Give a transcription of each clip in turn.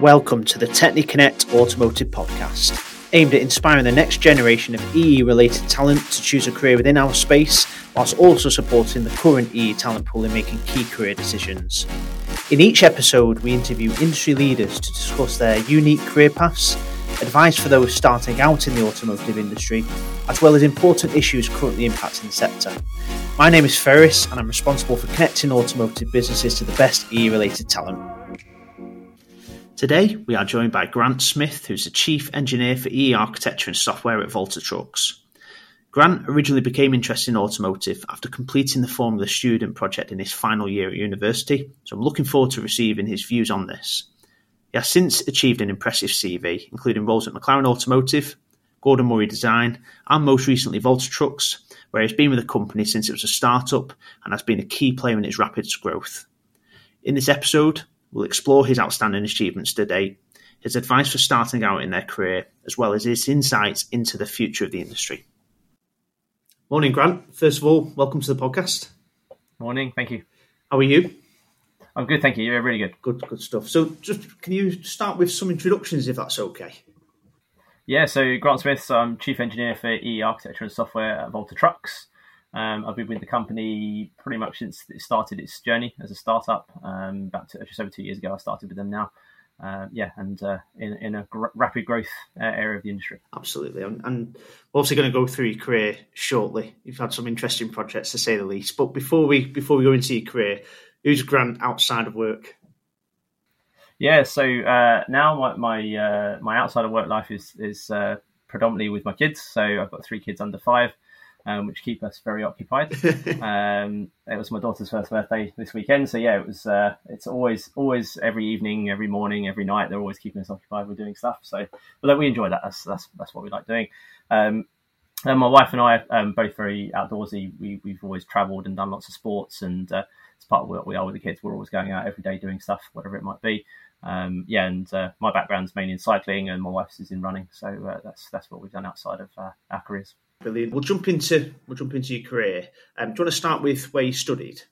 Welcome to the TechniConnect Automotive Podcast, aimed at inspiring the next generation of EE related talent to choose a career within our space, whilst also supporting the current EE talent pool in making key career decisions. In each episode, we interview industry leaders to discuss their unique career paths, advice for those starting out in the automotive industry, as well as important issues currently impacting the sector. My name is Ferris, and I'm responsible for connecting automotive businesses to the best EE related talent. Today, we are joined by Grant Smith, who's the Chief Engineer for EE Architecture and Software at Volta Trucks. Grant originally became interested in automotive after completing the Formula Student project in his final year at university, so I'm looking forward to receiving his views on this. He has since achieved an impressive CV, including roles at McLaren Automotive, Gordon Murray Design, and most recently Volta Trucks, where he's been with the company since it was a startup and has been a key player in its rapid growth. In this episode, We'll explore his outstanding achievements to date, his advice for starting out in their career, as well as his insights into the future of the industry. Morning, Grant. First of all, welcome to the podcast. Morning, thank you. How are you? I'm good, thank you. You're really good. Good, good stuff. So, just can you start with some introductions, if that's okay? Yeah. So, Grant Smith. So I'm chief engineer for E Architecture and Software at Volta Trucks. Um, I've been with the company pretty much since it started its journey as a startup. Um, about two, just over two years ago, I started with them now. Uh, yeah, and uh, in, in a gr- rapid growth uh, area of the industry. Absolutely, and, and we're also going to go through your career shortly. You've had some interesting projects, to say the least. But before we before we go into your career, who's Grant outside of work? Yeah, so uh, now my my, uh, my outside of work life is is uh, predominantly with my kids. So I've got three kids under five um, which keep us very occupied. um, it was my daughter's first birthday this weekend, so yeah, it was. Uh, it's always, always every evening, every morning, every night. They're always keeping us occupied with doing stuff. So, but we enjoy that. That's that's that's what we like doing. Um, and my wife and I are um, both very outdoorsy. We, we've always travelled and done lots of sports, and uh, it's part of what we are with the kids. We're always going out every day doing stuff, whatever it might be. Um, yeah, and uh, my background's mainly in cycling, and my wife's is in running. So uh, that's that's what we've done outside of uh, our careers. Brilliant. We'll jump into we'll jump into your career. Um, do you want to start with where you studied?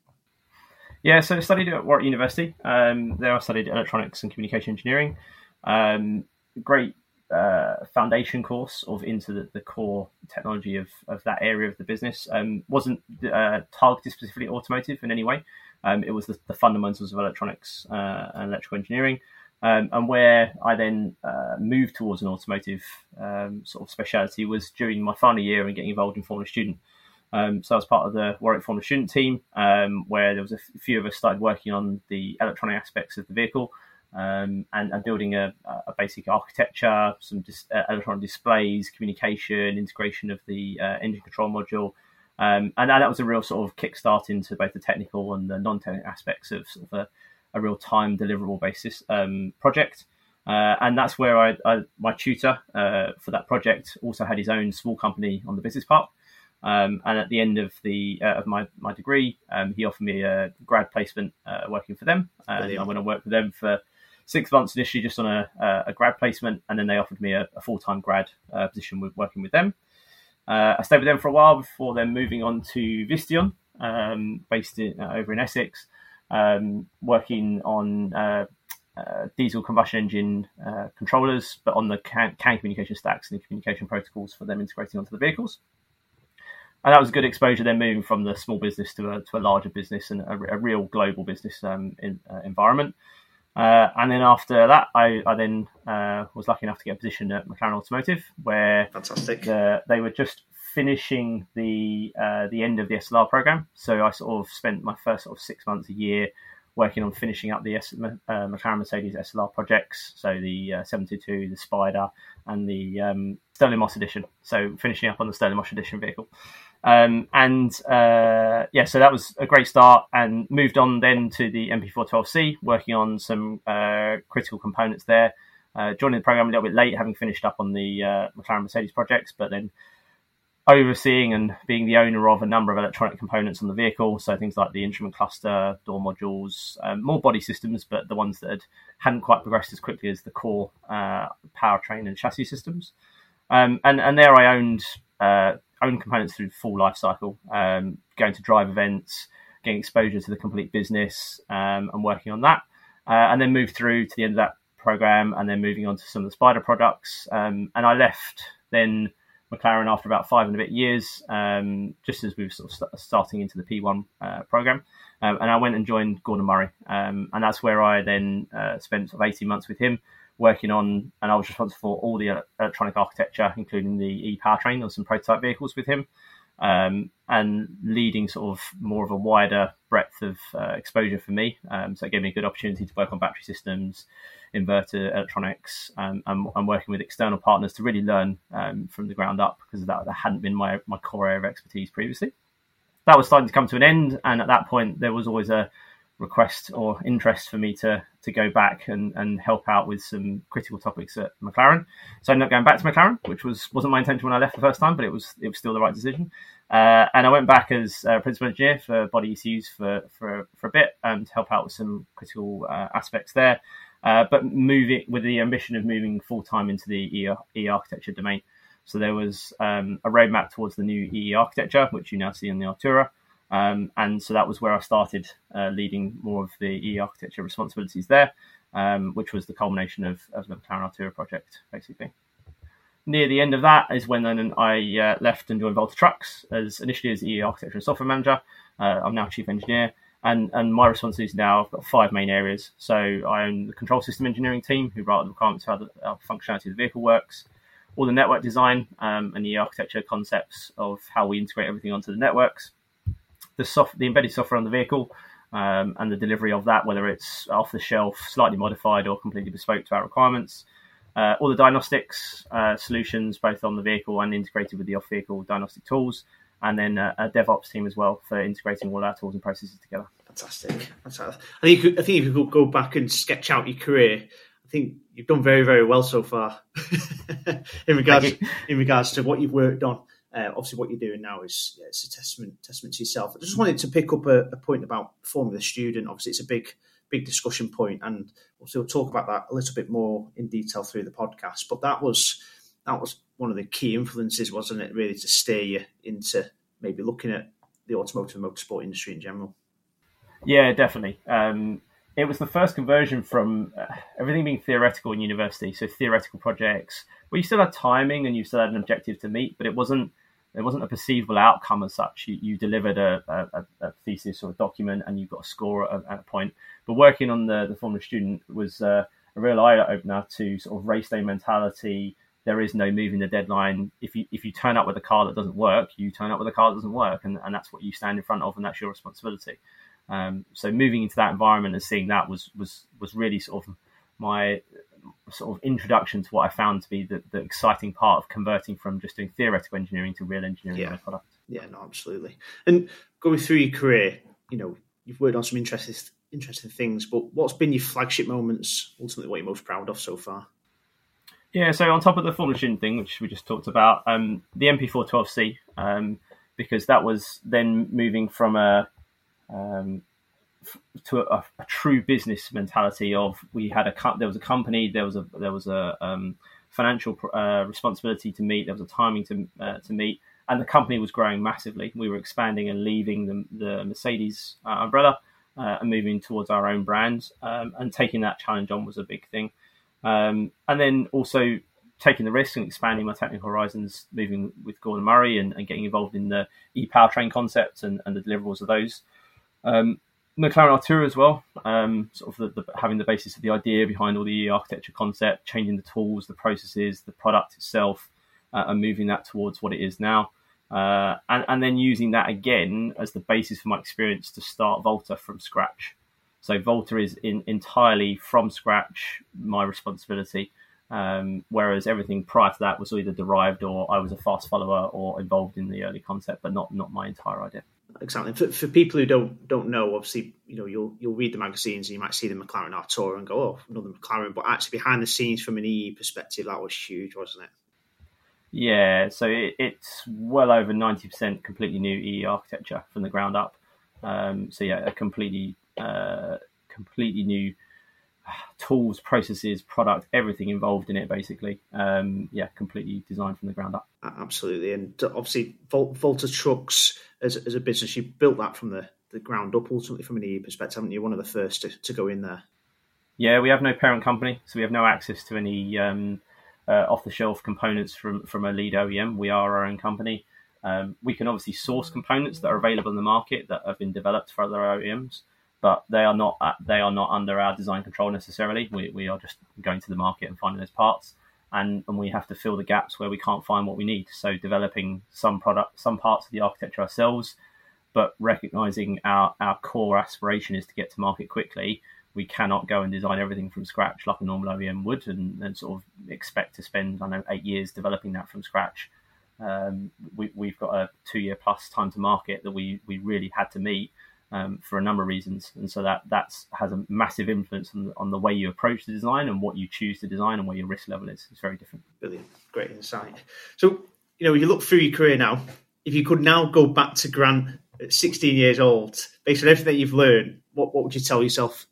Yeah, so I studied at Warwick University. Um, there I studied electronics and communication engineering. Um, great uh, foundation course of into the, the, core technology of, of that area of the business. Um, wasn't uh, targeted specifically automotive in any way. Um, it was the, the, fundamentals of electronics uh, and electrical engineering. Um, and where I then uh, moved towards an automotive um, sort of speciality was during my final year and getting involved in Formula Student. Um, so I was part of the Warwick Formula Student team, um, where there was a few of us started working on the electronic aspects of the vehicle um, and, and, building a, a, basic architecture, some dis- uh, electronic displays, communication, integration of the uh, engine control module. Um, and, and, that was a real sort of kickstart into both the technical and the non-technical aspects of, sort of a, a real time deliverable basis um, project. Uh, and that's where I, I my tutor uh, for that project also had his own small company on the business park. Um, and at the end of the uh, of my my degree, um, he offered me a grad placement uh, working for them, and I went and worked with them for six months initially, just on a, a grad placement, and then they offered me a, a full time grad uh, position with working with them. Uh, I stayed with them for a while before then moving on to Visteon, um, based in, over in Essex, um, working on uh, uh, diesel combustion engine uh, controllers, but on the CAN, CAN, communication stacks and the communication protocols for them integrating onto the vehicles. And that was a good exposure then moving from the small business to a, to a larger business and a, a real global business um, in, uh, environment. Uh, and then after that, I, I then uh, was lucky enough to get a position at McLaren Automotive, where Fantastic. The, they were just finishing the uh, the end of the SLR program. So I sort of spent my first sort of six months a year working on finishing up the S- uh, McLaren Mercedes SLR projects. So the uh, 722, the Spider, and the um, Stirling Moss edition. So finishing up on the Stirling Moss edition vehicle. Um, and uh, yeah, so that was a great start, and moved on then to the MP412C, working on some uh, critical components there. Uh, joining the program a little bit late, having finished up on the uh, McLaren Mercedes projects, but then overseeing and being the owner of a number of electronic components on the vehicle. So things like the instrument cluster, door modules, um, more body systems, but the ones that had, hadn't quite progressed as quickly as the core uh, powertrain and chassis systems. Um, and and there I owned uh, owned components through the full life cycle, um, going to drive events, getting exposure to the complete business, um, and working on that. Uh, and then moved through to the end of that program, and then moving on to some of the Spider products. Um, and I left then McLaren after about five and a bit years, um, just as we were sort of st- starting into the P1 uh, program. Um, and I went and joined Gordon Murray, um, and that's where I then uh, spent sort of 18 months with him working on, and I was responsible for all the electronic architecture, including the e-powertrain or some prototype vehicles with him, um, and leading sort of more of a wider breadth of uh, exposure for me. Um, so it gave me a good opportunity to work on battery systems, inverter electronics, um, and, and, working with external partners to really learn um, from the ground up because that, that hadn't been my, my core area of expertise previously. That was starting to come to an end, and at that point, there was always a request or interest for me to to go back and, and help out with some critical topics at McLaren. So I ended up going back to McLaren, which was wasn't my intention when I left the first time, but it was it was still the right decision. Uh, and I went back as uh, principal engineer for body ECUs for for, for a bit and to help out with some critical uh, aspects there. Uh, but moving with the ambition of moving full time into the e, e architecture domain. So there was um, a roadmap towards the new EE architecture, which you now see in the Artura. Um, and so that was where I started uh, leading more of the E architecture responsibilities there, um, which was the culmination of, of the McLaren Artura project, basically. Near the end of that is when then I uh, left and joined Volta Trucks as initially as E architecture and software manager. Uh, I'm now chief engineer, and and my responsibilities now I've got five main areas. So I own the control system engineering team, who write the requirements for how the how functionality of the vehicle works, all the network design um, and the architecture concepts of how we integrate everything onto the networks the soft, the embedded software on the vehicle, um, and the delivery of that, whether it's off the shelf, slightly modified, or completely bespoke to our requirements. Uh, all the diagnostics uh, solutions, both on the vehicle and integrated with the off-vehicle diagnostic tools, and then uh, a DevOps team as well for integrating all our tools and processes together. Fantastic. Fantastic. I think, I think if you could go back and sketch out your career, I think you've done very, very well so far in regards in regards to what you've worked on. Uh, obviously, what you're doing now is yeah, it's a testament testament to yourself. I just wanted to pick up a, a point about Formula Student. Obviously, it's a big big discussion point, and we'll talk about that a little bit more in detail through the podcast. But that was that was one of the key influences, wasn't it? Really, to steer you into maybe looking at the automotive and motorsport industry in general. Yeah, definitely. Um, it was the first conversion from uh, everything being theoretical in university, so theoretical projects where you still had timing and you still had an objective to meet, but it wasn't there wasn't a perceivable outcome as such. You, you delivered a, a, a, thesis or a document and you got a score at, at a point. But working on the, the Formula Student was uh, a real eye opener to sort of race day mentality. There is no moving the deadline. If you if you turn up with a car that doesn't work, you turn up with a car that doesn't work, and, and that's what you stand in front of, and that's your responsibility. Um, so moving into that environment and seeing that was was was really sort of my sort of introduction to what I found to be the, the exciting part of converting from just doing theoretical engineering to real engineering yeah. product. Yeah, no, absolutely. And going through your career, you know, you've worked on some interesting interesting things, but what's been your flagship moments? Ultimately, what you're most proud of so far? Yeah, so on top of the Student thing, which we just talked about, um, the MP412C, um, because that was then moving from a um, to a, a, true business mentality of we had a there was a company there was a there was a um, financial uh, responsibility to meet there was a timing to uh, to meet and the company was growing massively. We were expanding and leaving the, the Mercedes uh, umbrella uh, and moving towards our own brand um, and taking that challenge on was a big thing um, and then also taking the risk and expanding my technical horizons moving with Gordon Murray and, and getting involved in the e-powertrain concept and, and the deliverables of those um, McLaren Artura as well, um, sort of the, the, having the basis of the idea behind all the e architecture concept, changing the tools, the processes, the product itself, uh, and moving that towards what it is now. Uh, and, and then using that again as the basis for my experience to start Volta from scratch. So Volta is in, entirely from scratch my responsibility, um, whereas everything prior to that was either derived or I was a fast follower or involved in the early concept, but not not my entire idea exactly. For, for, people who don't don't know, obviously, you know, you'll you'll read the magazines and you might see the McLaren Artura and go, "Oh, another McLaren." But actually, behind the scenes, from an EE perspective, that was huge, wasn't it? Yeah, so it, it's well over ninety percent completely new EE architecture from the ground up. Um, so yeah, a completely uh, completely new tools, processes, product, everything involved in it, basically. Um, yeah, completely designed from the ground up. Absolutely, and obviously, Volta Trucks as, as a business, you built that from the, the ground up, ultimately from an EE perspective, haven't you? One of the first to, to go in there. Yeah, we have no parent company, so we have no access to any um, uh, off-the-shelf components from from a lead OEM. We are our own company. Um, we can obviously source components that are available in the market that have been developed for other OEMs, but they are not they are not under our design control necessarily. We, we are just going to the market and finding those parts, and, and we have to fill the gaps where we can't find what we need. So developing some product, some parts of the architecture ourselves, but recognizing our, our core aspiration is to get to market quickly. We cannot go and design everything from scratch like a normal OEM would, and, and sort of expect to spend I know eight years developing that from scratch. Um, we, have got a two year plus time to market that we we really had to meet um, for a number of reasons, and so that that's has a massive influence on the, on the way you approach the design and what you choose to design and where your risk level is. It's very different. Brilliant, great insight. So you know, you look through your career now. If you could now go back to Grant at 16 years old, based on everything that you've learned, what what would you tell yourself?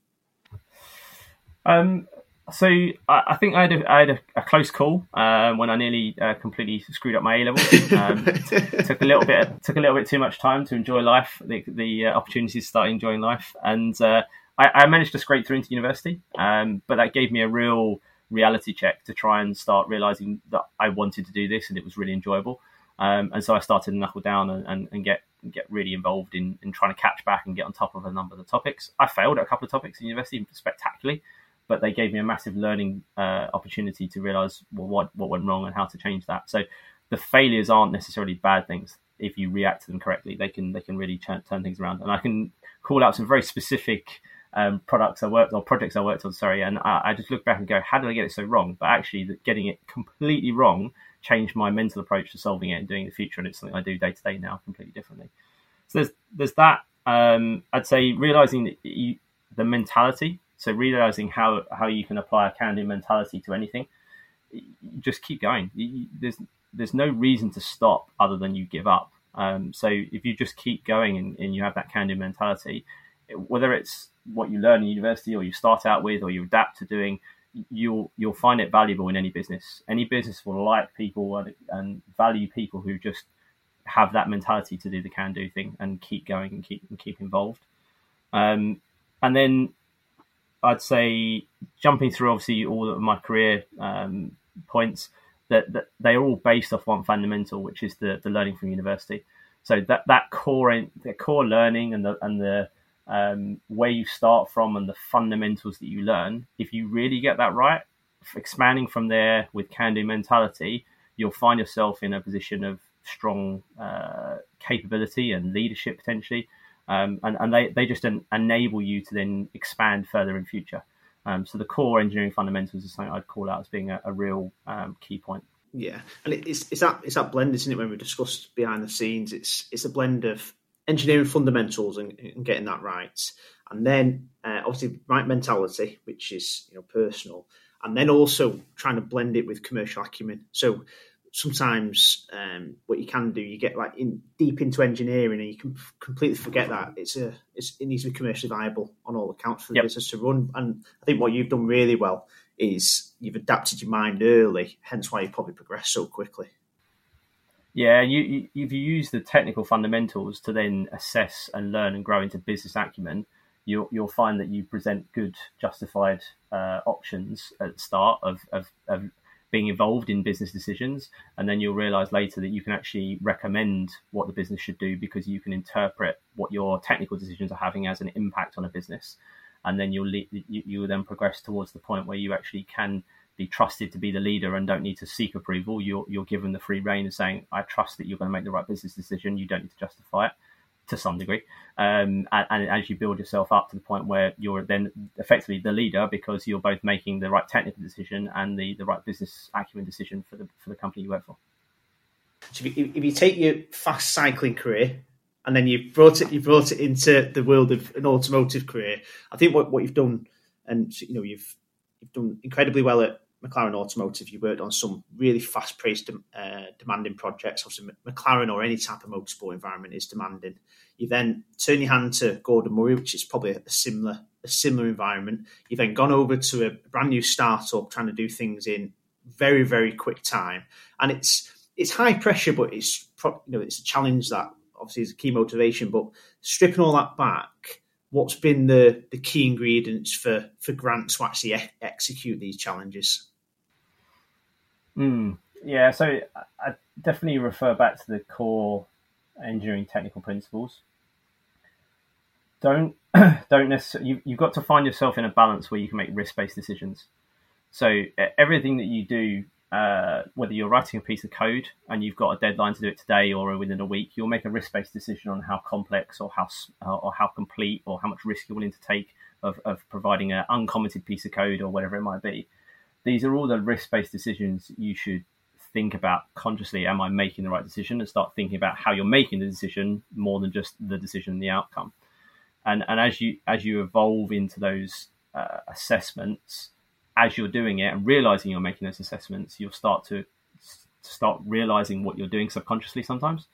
Um, so I, I, think I had a, I had a, a close call um, when I nearly uh, completely screwed up my A level. Um, took a little bit took a little bit too much time to enjoy life, the, the uh, opportunities to start enjoying life, and uh, I, I, managed to scrape through into university. Um, but that gave me a real reality check to try and start realizing that I wanted to do this and it was really enjoyable. Um, and so I started to knuckle down and, and, and get get really involved in, in trying to catch back and get on top of a number of the topics. I failed at a couple of topics in university spectacularly but they gave me a massive learning uh, opportunity to realize well, what what went wrong and how to change that. So the failures aren't necessarily bad things if you react to them correctly. They can they can really turn, turn things around. And I can call out some very specific um, products I worked or projects I worked on. Sorry, and I, I, just look back and go, how did I get it so wrong? But actually, getting it completely wrong changed my mental approach to solving it and doing it in the future. And it's something I do day to day now completely differently. So there's there's that. Um, I'd say realizing you, the mentality so realizing how how you can apply a can-do mentality to anything, just keep going. There's there's no reason to stop other than you give up. Um, so if you just keep going and, and you have that can-do mentality, whether it's what you learn in university or you start out with or you adapt to doing, you'll you'll find it valuable in any business. Any business will like people and, and value people who just have that mentality to do the can-do thing and keep going and keep and keep involved. Um, and then I'd say jumping through obviously all of my career um, points that, that they are all based off one fundamental, which is the, the learning from university. So that that core the core learning and the and the um, where you start from and the fundamentals that you learn, if you really get that right, expanding from there with can-do mentality, you'll find yourself in a position of strong uh, capability and leadership potentially um, and, and they, they just en- enable you to then expand further in future. Um, so the core engineering fundamentals is something I'd call out as being a, a real um, key point. Yeah, and it's it's that it's that blend, isn't it? When we discussed behind the scenes, it's it's a blend of engineering fundamentals and, and getting that right, and then uh, obviously right mentality, which is you know personal, and then also trying to blend it with commercial acumen. So sometimes um, what you can do, you get like in deep into engineering, and you can completely forget that it's a it's, it needs to be commercially viable on all accounts for the yep. business to run. And I think what you've done really well is you've adapted your mind early, hence why you probably progressed so quickly. Yeah, you, you if you use the technical fundamentals to then assess and learn and grow into business acumen, you'll you'll find that you present good, justified uh, options at the start of, of, of being involved in business decisions and then you'll realize later that you can actually recommend what the business should do because you can interpret what your technical decisions are having as an impact on a business. And then you'll you, you will then progress towards the point where you actually can be trusted to be the leader and don't need to seek approval. You're, you're given the free reign of saying i trust that you're going to make the right business decision. You don't need to justify it to some degree. Um, and, and, as you build yourself up to the point where you're then effectively the leader because you're both making the right technical decision and the, the right business acumen decision for the for the company you work for. So if you, if you take your fast cycling career and then you brought it you brought it into the world of an automotive career, I think what, what you've done and you know you've you've done incredibly well at McLaren Automotive, you worked on some really fast-paced, uh, demanding projects. Obviously, McLaren or any type of motorsport environment is demanding. You then turn your hand to Gordon Murray, which is probably a similar a similar environment. You've then gone over to a brand new startup, trying to do things in very very quick time, and it's it's high pressure, but it's you know it's a challenge that obviously is a key motivation. But stripping all that back, what's been the, the key ingredients for, for Grant to actually e- execute these challenges? Mm, yeah, so I definitely refer back to the core engineering technical principles. Don't don't necessarily you, you've got to find yourself in a balance where you can make risk based decisions. So everything that you do uh, whether you're writing a piece of code and you've got a deadline to do it today or within a week, you'll make a risk-based decision on how complex or how or how complete or how much risk you're willing to take of, of providing an uncommented piece of code or whatever it might be. These are all the risk-based decisions you should think about consciously. Am I making the right decision? And start thinking about how you're making the decision more than just the decision and the outcome. And and as you as you evolve into those uh, assessments, as you're doing it and realizing you're making those assessments, you'll start to start realizing what you're doing subconsciously sometimes.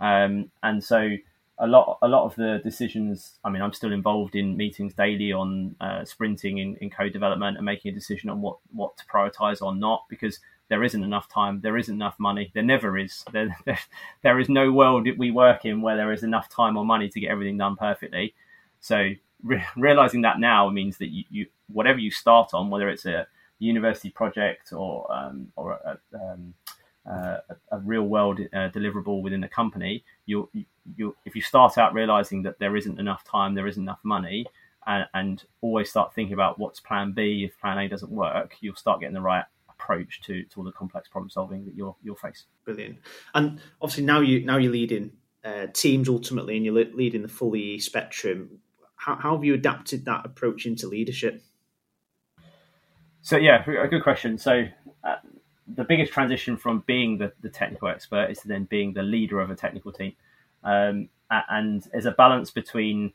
Um, and so a lot, a lot of the decisions. I mean, I'm still involved in meetings daily on uh, sprinting in, in, code development and making a decision on what what to prioritize or not because there isn't enough time, there isn't enough money, there never is. There, there, there is no world we work in where there is enough time or money to get everything done perfectly. So re- realizing that now means that you, you whatever you start on, whether it's a university project or um, or a, um, uh, a, real world uh, deliverable within a company, you you if you start out realizing that there isn't enough time, there isn't enough money, and, and, always start thinking about what's Plan B if Plan A doesn't work, you'll start getting the right approach to, to all the complex problem solving that you'll you'll face. Brilliant. And obviously now you now you're leading uh, teams ultimately, and you're leading the full EE spectrum. How, how have you adapted that approach into leadership? So yeah, a good question. So uh, the biggest transition from being the, the technical expert is to then being the leader of a technical team, um, and there's a balance between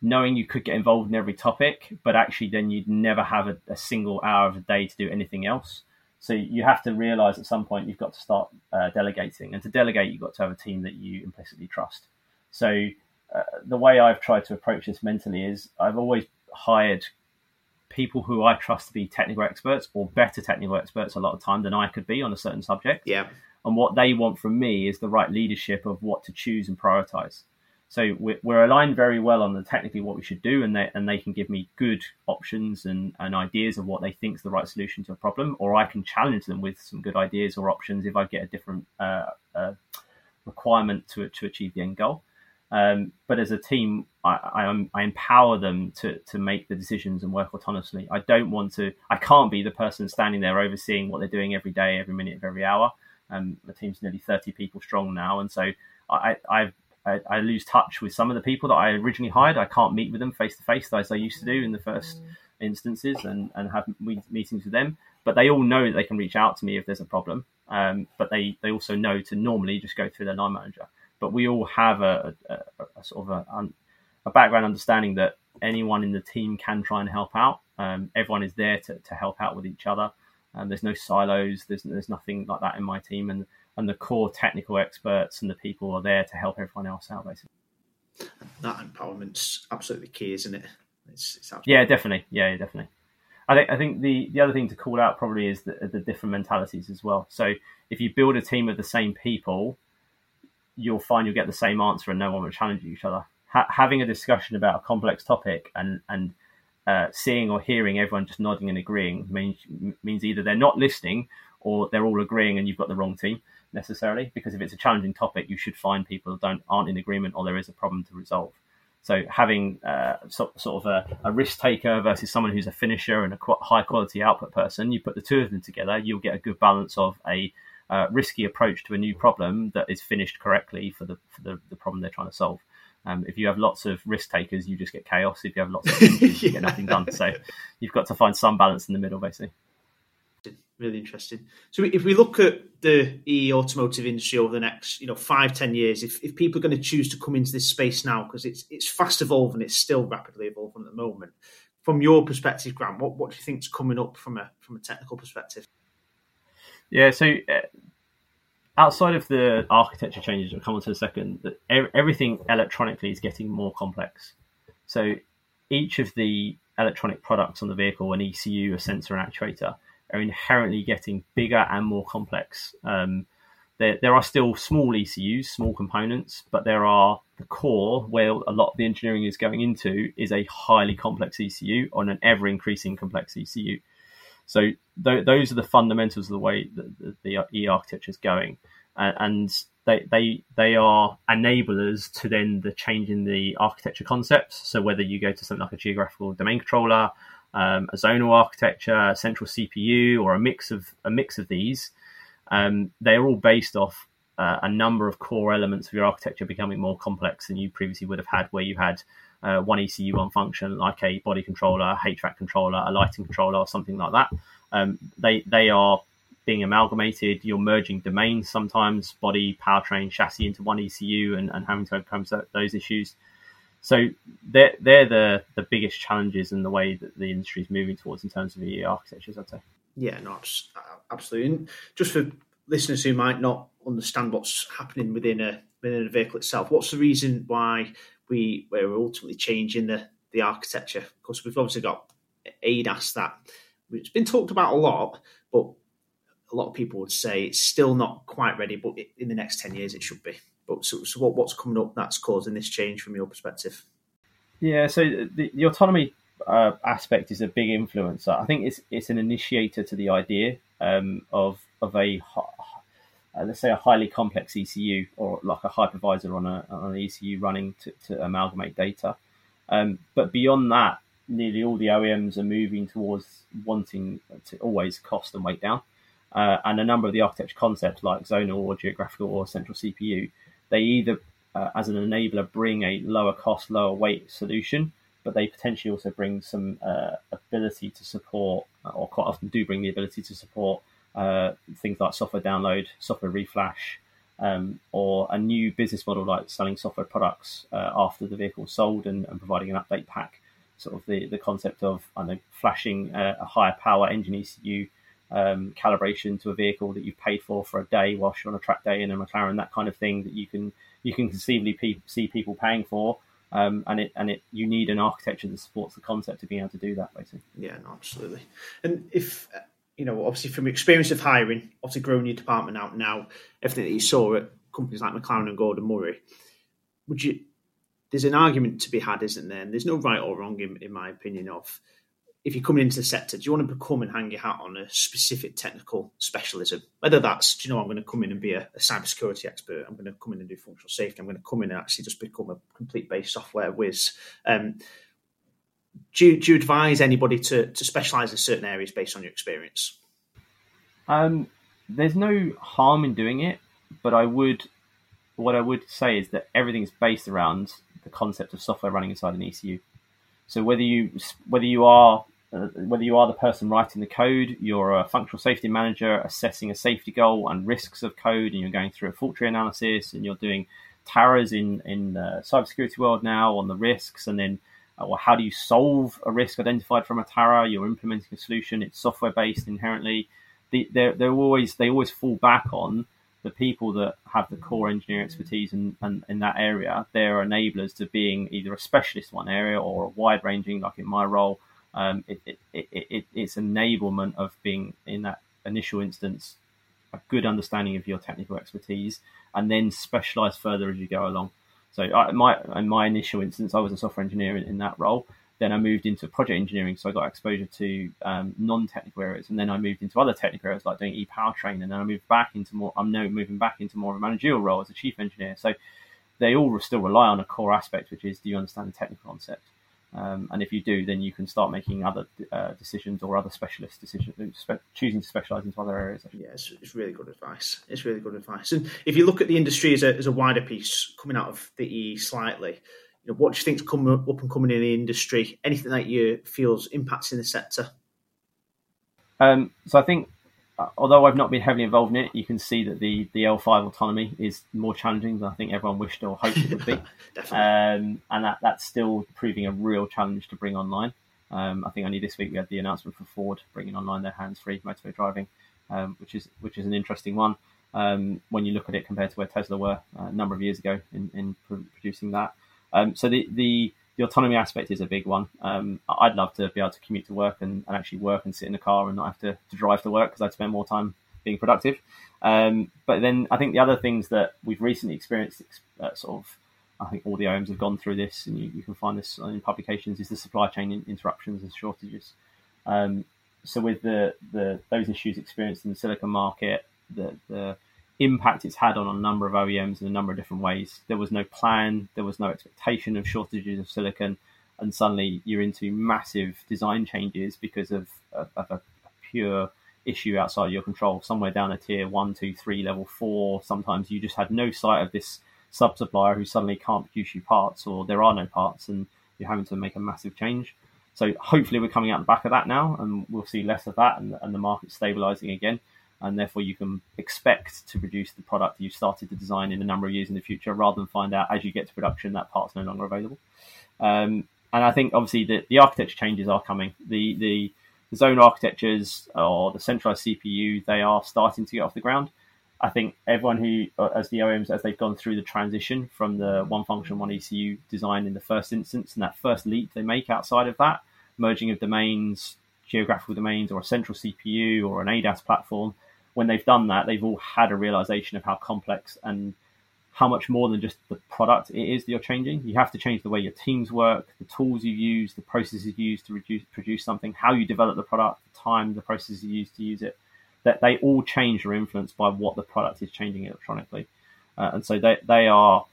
knowing you could get involved in every topic, but actually then you'd never have a, a single hour of the day to do anything else. So you have to realize at some point you've got to start uh, delegating, and to delegate, you've got to have a team that you implicitly trust. So uh, the way I've tried to approach this mentally is I've always hired people who I trust to be technical experts or better technical experts a lot of time than I could be on a certain subject. Yeah. And what they want from me is the right leadership of what to choose and prioritize. So we're, we're aligned very well on the technically what we should do, and they and they can give me good options and, and ideas of what they think is the right solution to a problem, or I can challenge them with some good ideas or options if I get a different uh, uh, requirement to to achieve the end goal. Um, but as a team, I, I, I, empower them to, to make the decisions and work autonomously. I don't want to, I can't be the person standing there overseeing what they're doing every day, every minute of every hour. Um, the team's nearly 30 people strong now. And so I, I, I, I lose touch with some of the people that I originally hired. I can't meet with them face to face as I used to do in the first mm. instances and, and have meetings with them. But they all know that they can reach out to me if there's a problem. Um, but they, they also know to normally just go through their line manager but we all have a, a, a sort of a, a, background understanding that anyone in the team can try and help out. Um, everyone is there to, to help out with each other. Um, there's no silos. There's there's nothing like that in my team, and and the core technical experts and the people are there to help everyone else out, basically. That empowerment's absolutely key, isn't it? It's, it's yeah, definitely. Yeah, definitely. I think I think the, the other thing to call out probably is the, the different mentalities as well. So if you build a team of the same people, you'll find you'll get the same answer and no one will challenge each other. Ha- having a discussion about a complex topic and and uh, seeing or hearing everyone just nodding and agreeing means means either they're not listening or they're all agreeing and you've got the wrong team necessarily. Because if it's a challenging topic, you should find people that don't aren't in agreement or there is a problem to resolve. So having uh, so, sort of a, a, risk taker versus someone who's a finisher and a qu- high quality output person, you put the two of them together, you'll get a good balance of a uh, risky approach to a new problem that is finished correctly for the for the, the problem they're trying to solve. Um, if you have lots of risk takers, you just get chaos. If you have lots of thinkers, you get nothing done. So you've got to find some balance in the middle, basically. Really interesting. So if we look at the e automotive industry over the next, you know, five ten years, if, if people are going to choose to come into this space now because it's it's fast evolving, it's still rapidly evolving at the moment. From your perspective, Grant, what, what do you think is coming up from a from a technical perspective? Yeah, so uh, outside of the architecture changes, we'll come on to a second, everything electronically is getting more complex. So each of the electronic products on the vehicle, an ECU, a sensor, and actuator, are inherently getting bigger and more complex. Um, there, there are still small ECUs, small components, but there are the core where a lot of the engineering is going into is a highly complex ECU on an ever increasing complex ECU. So th- those are the fundamentals of the way that the, E architecture is going, uh, and they they they are enablers to then the change in the architecture concepts. So whether you go to something like a geographical domain controller, um, a zonal architecture, a central CPU, or a mix of a mix of these, um, they're all based off uh, a number of core elements of your architecture becoming more complex than you previously would have had, where you had uh, one ECU, one function, like a body controller, HVAC controller, a lighting controller, or something like that. Um, they they are being amalgamated. You're merging domains sometimes, body, powertrain, chassis into one ECU, and, and having to overcome those issues. So they're they're the the biggest challenges in the way that the industry is moving towards in terms of EE architectures. I'd say. Yeah, no, absolutely. And just for listeners who might not understand what's happening within a within the vehicle itself, what's the reason why we we're ultimately changing the the architecture? Because we've obviously got ADAS that it's been talked about a lot, but a lot of people would say it's still not quite ready. But in the next ten years, it should be. But so, so what, what's coming up that's causing this change from your perspective? Yeah, so the, the autonomy uh, aspect is a big influencer. I think it's it's an initiator to the idea um, of of a uh, let's say a highly complex ECU or like a hypervisor on, a, on an ECU running to, to amalgamate data. Um, but beyond that, nearly all the OEMs are moving towards wanting to always cost and weight down. Uh, and a number of the architecture concepts like zonal or geographical or central CPU, they either uh, as an enabler bring a lower cost, lower weight solution, but they potentially also bring some uh, ability to support, or quite often do bring the ability to support uh, things like software download, software reflash, um, or a new business model like selling software products uh, after the vehicle sold and, and, providing an update pack. Sort of the, the concept of I know flashing a, a higher power engine ECU um, calibration to a vehicle that you've paid for for a day whilst you're on a track day in a McLaren, that kind of thing that you can you can conceivably pe- see people paying for. Um, and it and it you need an architecture that supports the concept of being able to do that basically. Yeah, absolutely. And if you know, obviously from experience of hiring, obviously growing your department out now, everything that you saw at companies like McLaren and Gordon Murray, would you? There's an argument to be had, isn't there? And there's no right or wrong, in, in my opinion, of if you're coming into the sector, do you want to become and hang your hat on a specific technical specialism? Whether that's, do you know, I'm going to come in and be a, a cybersecurity expert, I'm going to come in and do functional safety, I'm going to come in and actually just become a complete base software whiz. Um, do you, do you advise anybody to, to specialize in certain areas based on your experience? Um, there's no harm in doing it, but I would, what I would say is that everything is based around the concept of software running inside an ECU. So whether you whether you are uh, whether you are the person writing the code, you're a functional safety manager assessing a safety goal and risks of code, and you're going through a fault tree analysis, and you're doing TARAs in in the cybersecurity world now on the risks, and then or how do you solve a risk identified from a TARA? You're implementing a solution. It's software based inherently. The, they're, they're always they always fall back on the people that have the core engineering expertise in, in, in that area. They're enablers to being either a specialist in one area or a wide ranging, like in my role. Um, it, it, it, it, it's enablement of being in that initial instance a good understanding of your technical expertise and then specialize further as you go along. So I, my in my initial instance, I was a software engineer in, in, that role. Then I moved into project engineering, so I got exposure to um, non-technical areas, and then I moved into other technical areas like doing e-powertrain, and then I moved back into more. I'm now moving back into more of a managerial role as a chief engineer. So they all still rely on a core aspect, which is do you understand the technical concept? Um, and if you do, then you can start making other uh, decisions or other specialist decisions, spe- choosing to specialize into other areas. Yeah, it's, it's, really good advice. It's really good advice. And if you look at the industry as a, as a wider piece coming out of the E slightly, you know, what do you think's coming up and coming in the industry? Anything that you feels impacting the sector? Um, so I think although I've not been heavily involved in it, you can see that the, the L5 autonomy is more challenging than I think everyone wished or hoped it would be. um, and that, that's still proving a real challenge to bring online. Um, I think only this week we had the announcement for Ford bringing online their hands-free motorway driving, um, which is which is an interesting one um, when you look at it compared to where Tesla were uh, a number of years ago in, in producing that. Um, so the, the the autonomy aspect is a big one. Um, I'd love to be able to commute to work and, and, actually work and sit in a car and not have to, to drive to work because I'd spend more time being productive. Um, but then I think the other things that we've recently experienced, uh, sort of, I think all the OEMs have gone through this, and you, you can find this in publications, is the supply chain interruptions and shortages. Um, so with the, the those issues experienced in the silicon market, the, the impact it's had on a number of OEMs in a number of different ways. There was no plan, there was no expectation of shortages of silicon, and suddenly you're into massive design changes because of, of, of a pure issue outside your control, somewhere down a tier one, two, three, level four. Sometimes you just had no sight of this sub supplier who suddenly can't produce you parts, or there are no parts, and you're having to make a massive change. So hopefully we're coming out the back of that now, and we'll see less of that, and, and the market stabilizing again and therefore you can expect to produce the product you started to design in a number of years in the future rather than find out as you get to production that part's no longer available. Um, and I think obviously the, the architecture changes are coming. The, the, the zone architectures or the centralized CPU, they are starting to get off the ground. I think everyone who, uh, as the OEMs, as they've gone through the transition from the one function, one ECU design in the first instance, and that first leap they make outside of that, merging of domains, geographical domains, or a central CPU or an ADAS platform, when they've done that, they've all had a realization of how complex and how much more than just the product it is that you're changing. You have to change the way your teams work, the tools you use, the processes you use to reduce, produce something, how you develop the product, the time, the processes you use to use it. That they all change or influenced by what the product is changing electronically, uh, and so they they are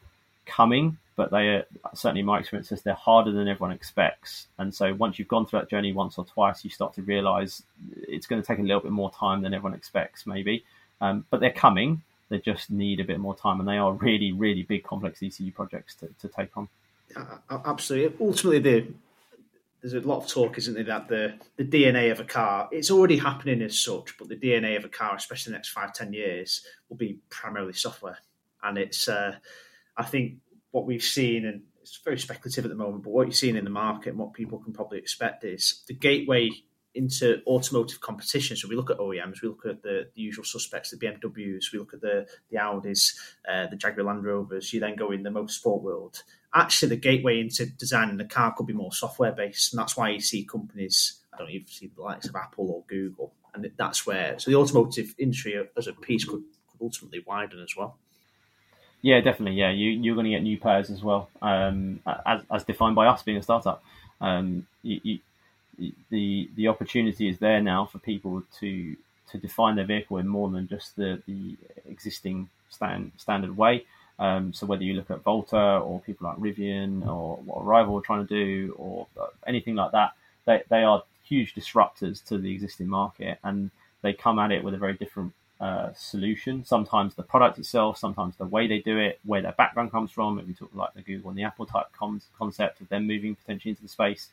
coming but they are certainly my experience is they're harder than everyone expects. And so once you've gone through that journey once or twice, you start to realize it's going to take a little bit more time than everyone expects, maybe. Um, but they're coming. They just need a bit more time, and they are really, really big, complex ECU projects to, to take on. Uh, absolutely. Ultimately, the, there's a lot of talk, isn't there, that the, the DNA of a car, it's already happening as such, but the DNA of a car, especially the next five, ten years, will be primarily software. And it's, uh, I think what we've seen, and it's very speculative at the moment, but what you're seeing in the market and what people can probably expect is the gateway into automotive competition. So we look at OEMs, we look at the, the usual suspects, the BMWs, we look at the the Audis, uh, the Jaguar Land Rovers. You then go in the motorsport world. Actually, the gateway into designing the car could be more software based, and that's why you see companies. I don't even see the likes of Apple or Google, and that's where so the automotive industry as a piece could, could ultimately widen as well. Yeah, definitely. Yeah, you you're going to get new players as well, um, as as defined by us being a startup. Um, you, you, the the opportunity is there now for people to to define their vehicle in more than just the the existing stand, standard way. Um, so whether you look at Volta or people like Rivian or what Arrival are trying to do or anything like that, they they are huge disruptors to the existing market and they come at it with a very different uh, solution. Sometimes the product itself, sometimes the way they do it, where their background comes from. If we talk like the Google and the Apple type concept of them moving potentially into the space,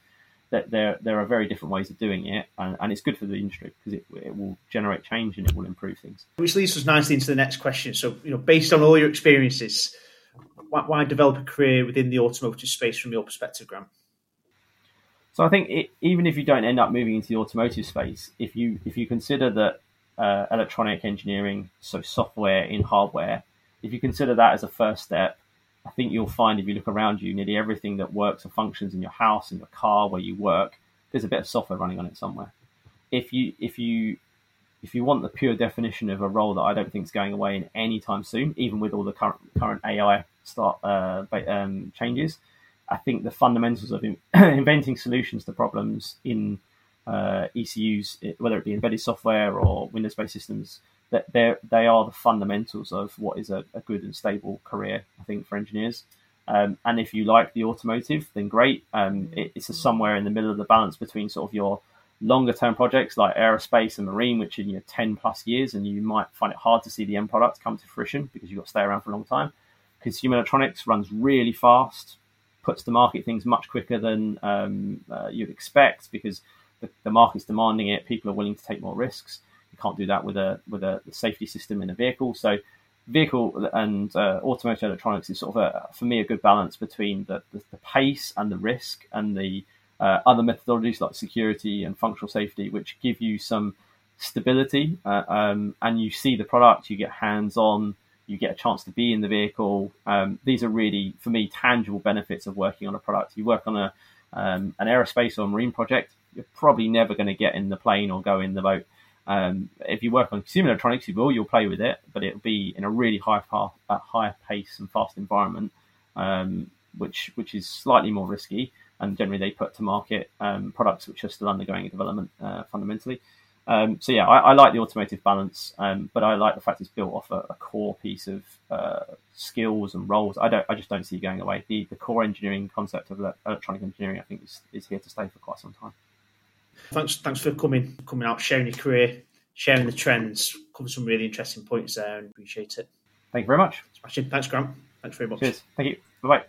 that there there are very different ways of doing it, and, and it's good for the industry because it, it will generate change and it will improve things. Which leads us nicely into the next question. So, you know, based on all your experiences, why, why develop a career within the automotive space from your perspective, Grant? So I think it, even if you don't end up moving into the automotive space, if you if you consider that uh, electronic engineering, so software in hardware, if you consider that as a first step, I think you'll find if you look around you, nearly everything that works or functions in your house, in your car, where you work, there's a bit of software running on it somewhere. If you if you if you want the pure definition of a role that I don't think is going away in any time soon, even with all the current current AI start uh, um, changes, I think the fundamentals of in, inventing solutions to problems in uh, ECUs, whether it be embedded software or Windows-based systems, that they are the fundamentals of what is a, a, good and stable career, I think, for engineers. Um, and if you like the automotive, then great. Um, it, it's somewhere in the middle of the balance between sort of your longer term projects like aerospace and marine, which in your 10 plus years, and you might find it hard to see the end product come to fruition because you've got to stay around for a long time. Consumer electronics runs really fast, puts to market things much quicker than um, uh, you'd expect because the, market's demanding it. People are willing to take more risks. You can't do that with a with a safety system in a vehicle. So vehicle and uh, automotive electronics is sort of a, for me a good balance between the, the, the pace and the risk and the uh, other methodologies like security and functional safety, which give you some stability uh, um, and you see the product, you get hands on, you get a chance to be in the vehicle. Um, these are really, for me, tangible benefits of working on a product. You work on a um, an aerospace or marine project, you're probably never going to get in the plane or go in the boat Um, if you work on consumer electronics, you will, you'll play with it, but it'll be in a really high, path, a higher pace and fast environment, um, which which is slightly more risky. And generally, they put to market um, products which are still undergoing development uh, fundamentally. Um, so yeah, I, I, like the automotive balance, um, but I like the fact it's built off a, a core piece of uh, skills and roles. I don't, I just don't see it going away. The, the core engineering concept of electronic engineering, I think, is, is here to stay for quite some time. Thanks, thanks for coming, coming out, sharing your career, sharing the trends. Covered some really interesting points there, and appreciate it. Thank you very much. Smashing. Thanks, Grant. Thanks very much. Cheers. Thank you. Bye bye.